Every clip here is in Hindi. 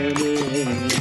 Hare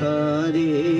हरे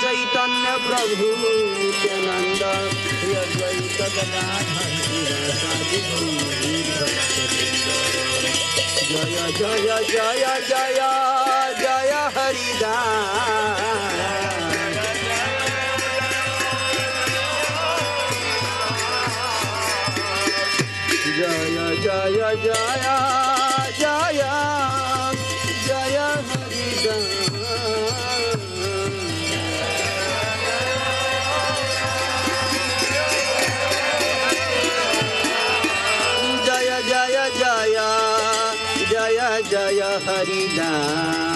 चैतन्य प्रभु नित्यानंद जय जय जय जय जय हरिदास जया जया जय हरिदाम जय जय जय जय हरिदाम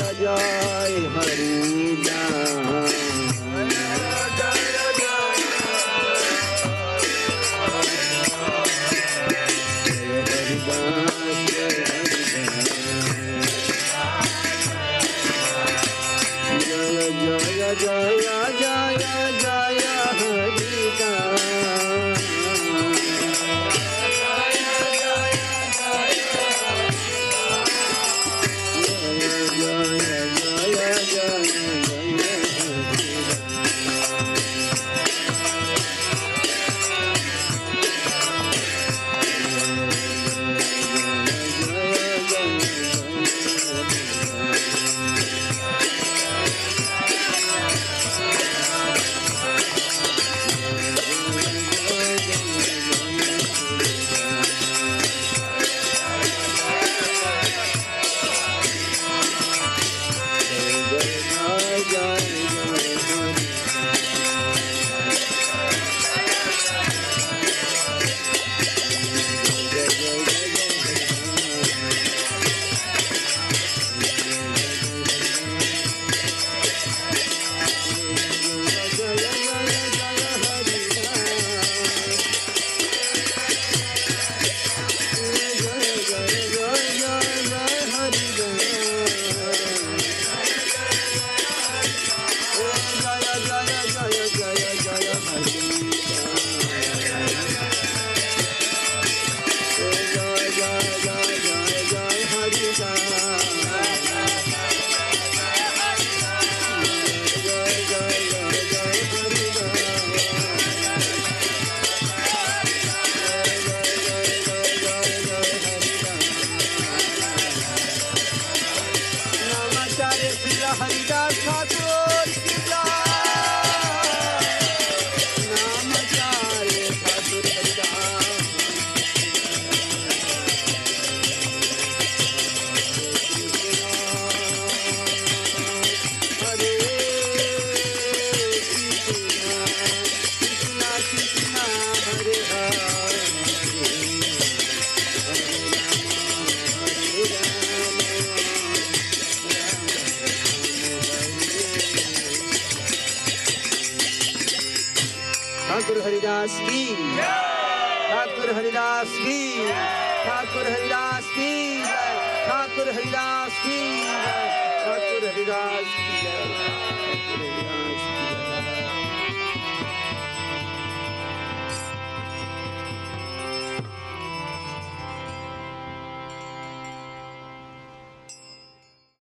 ay, ay, ay.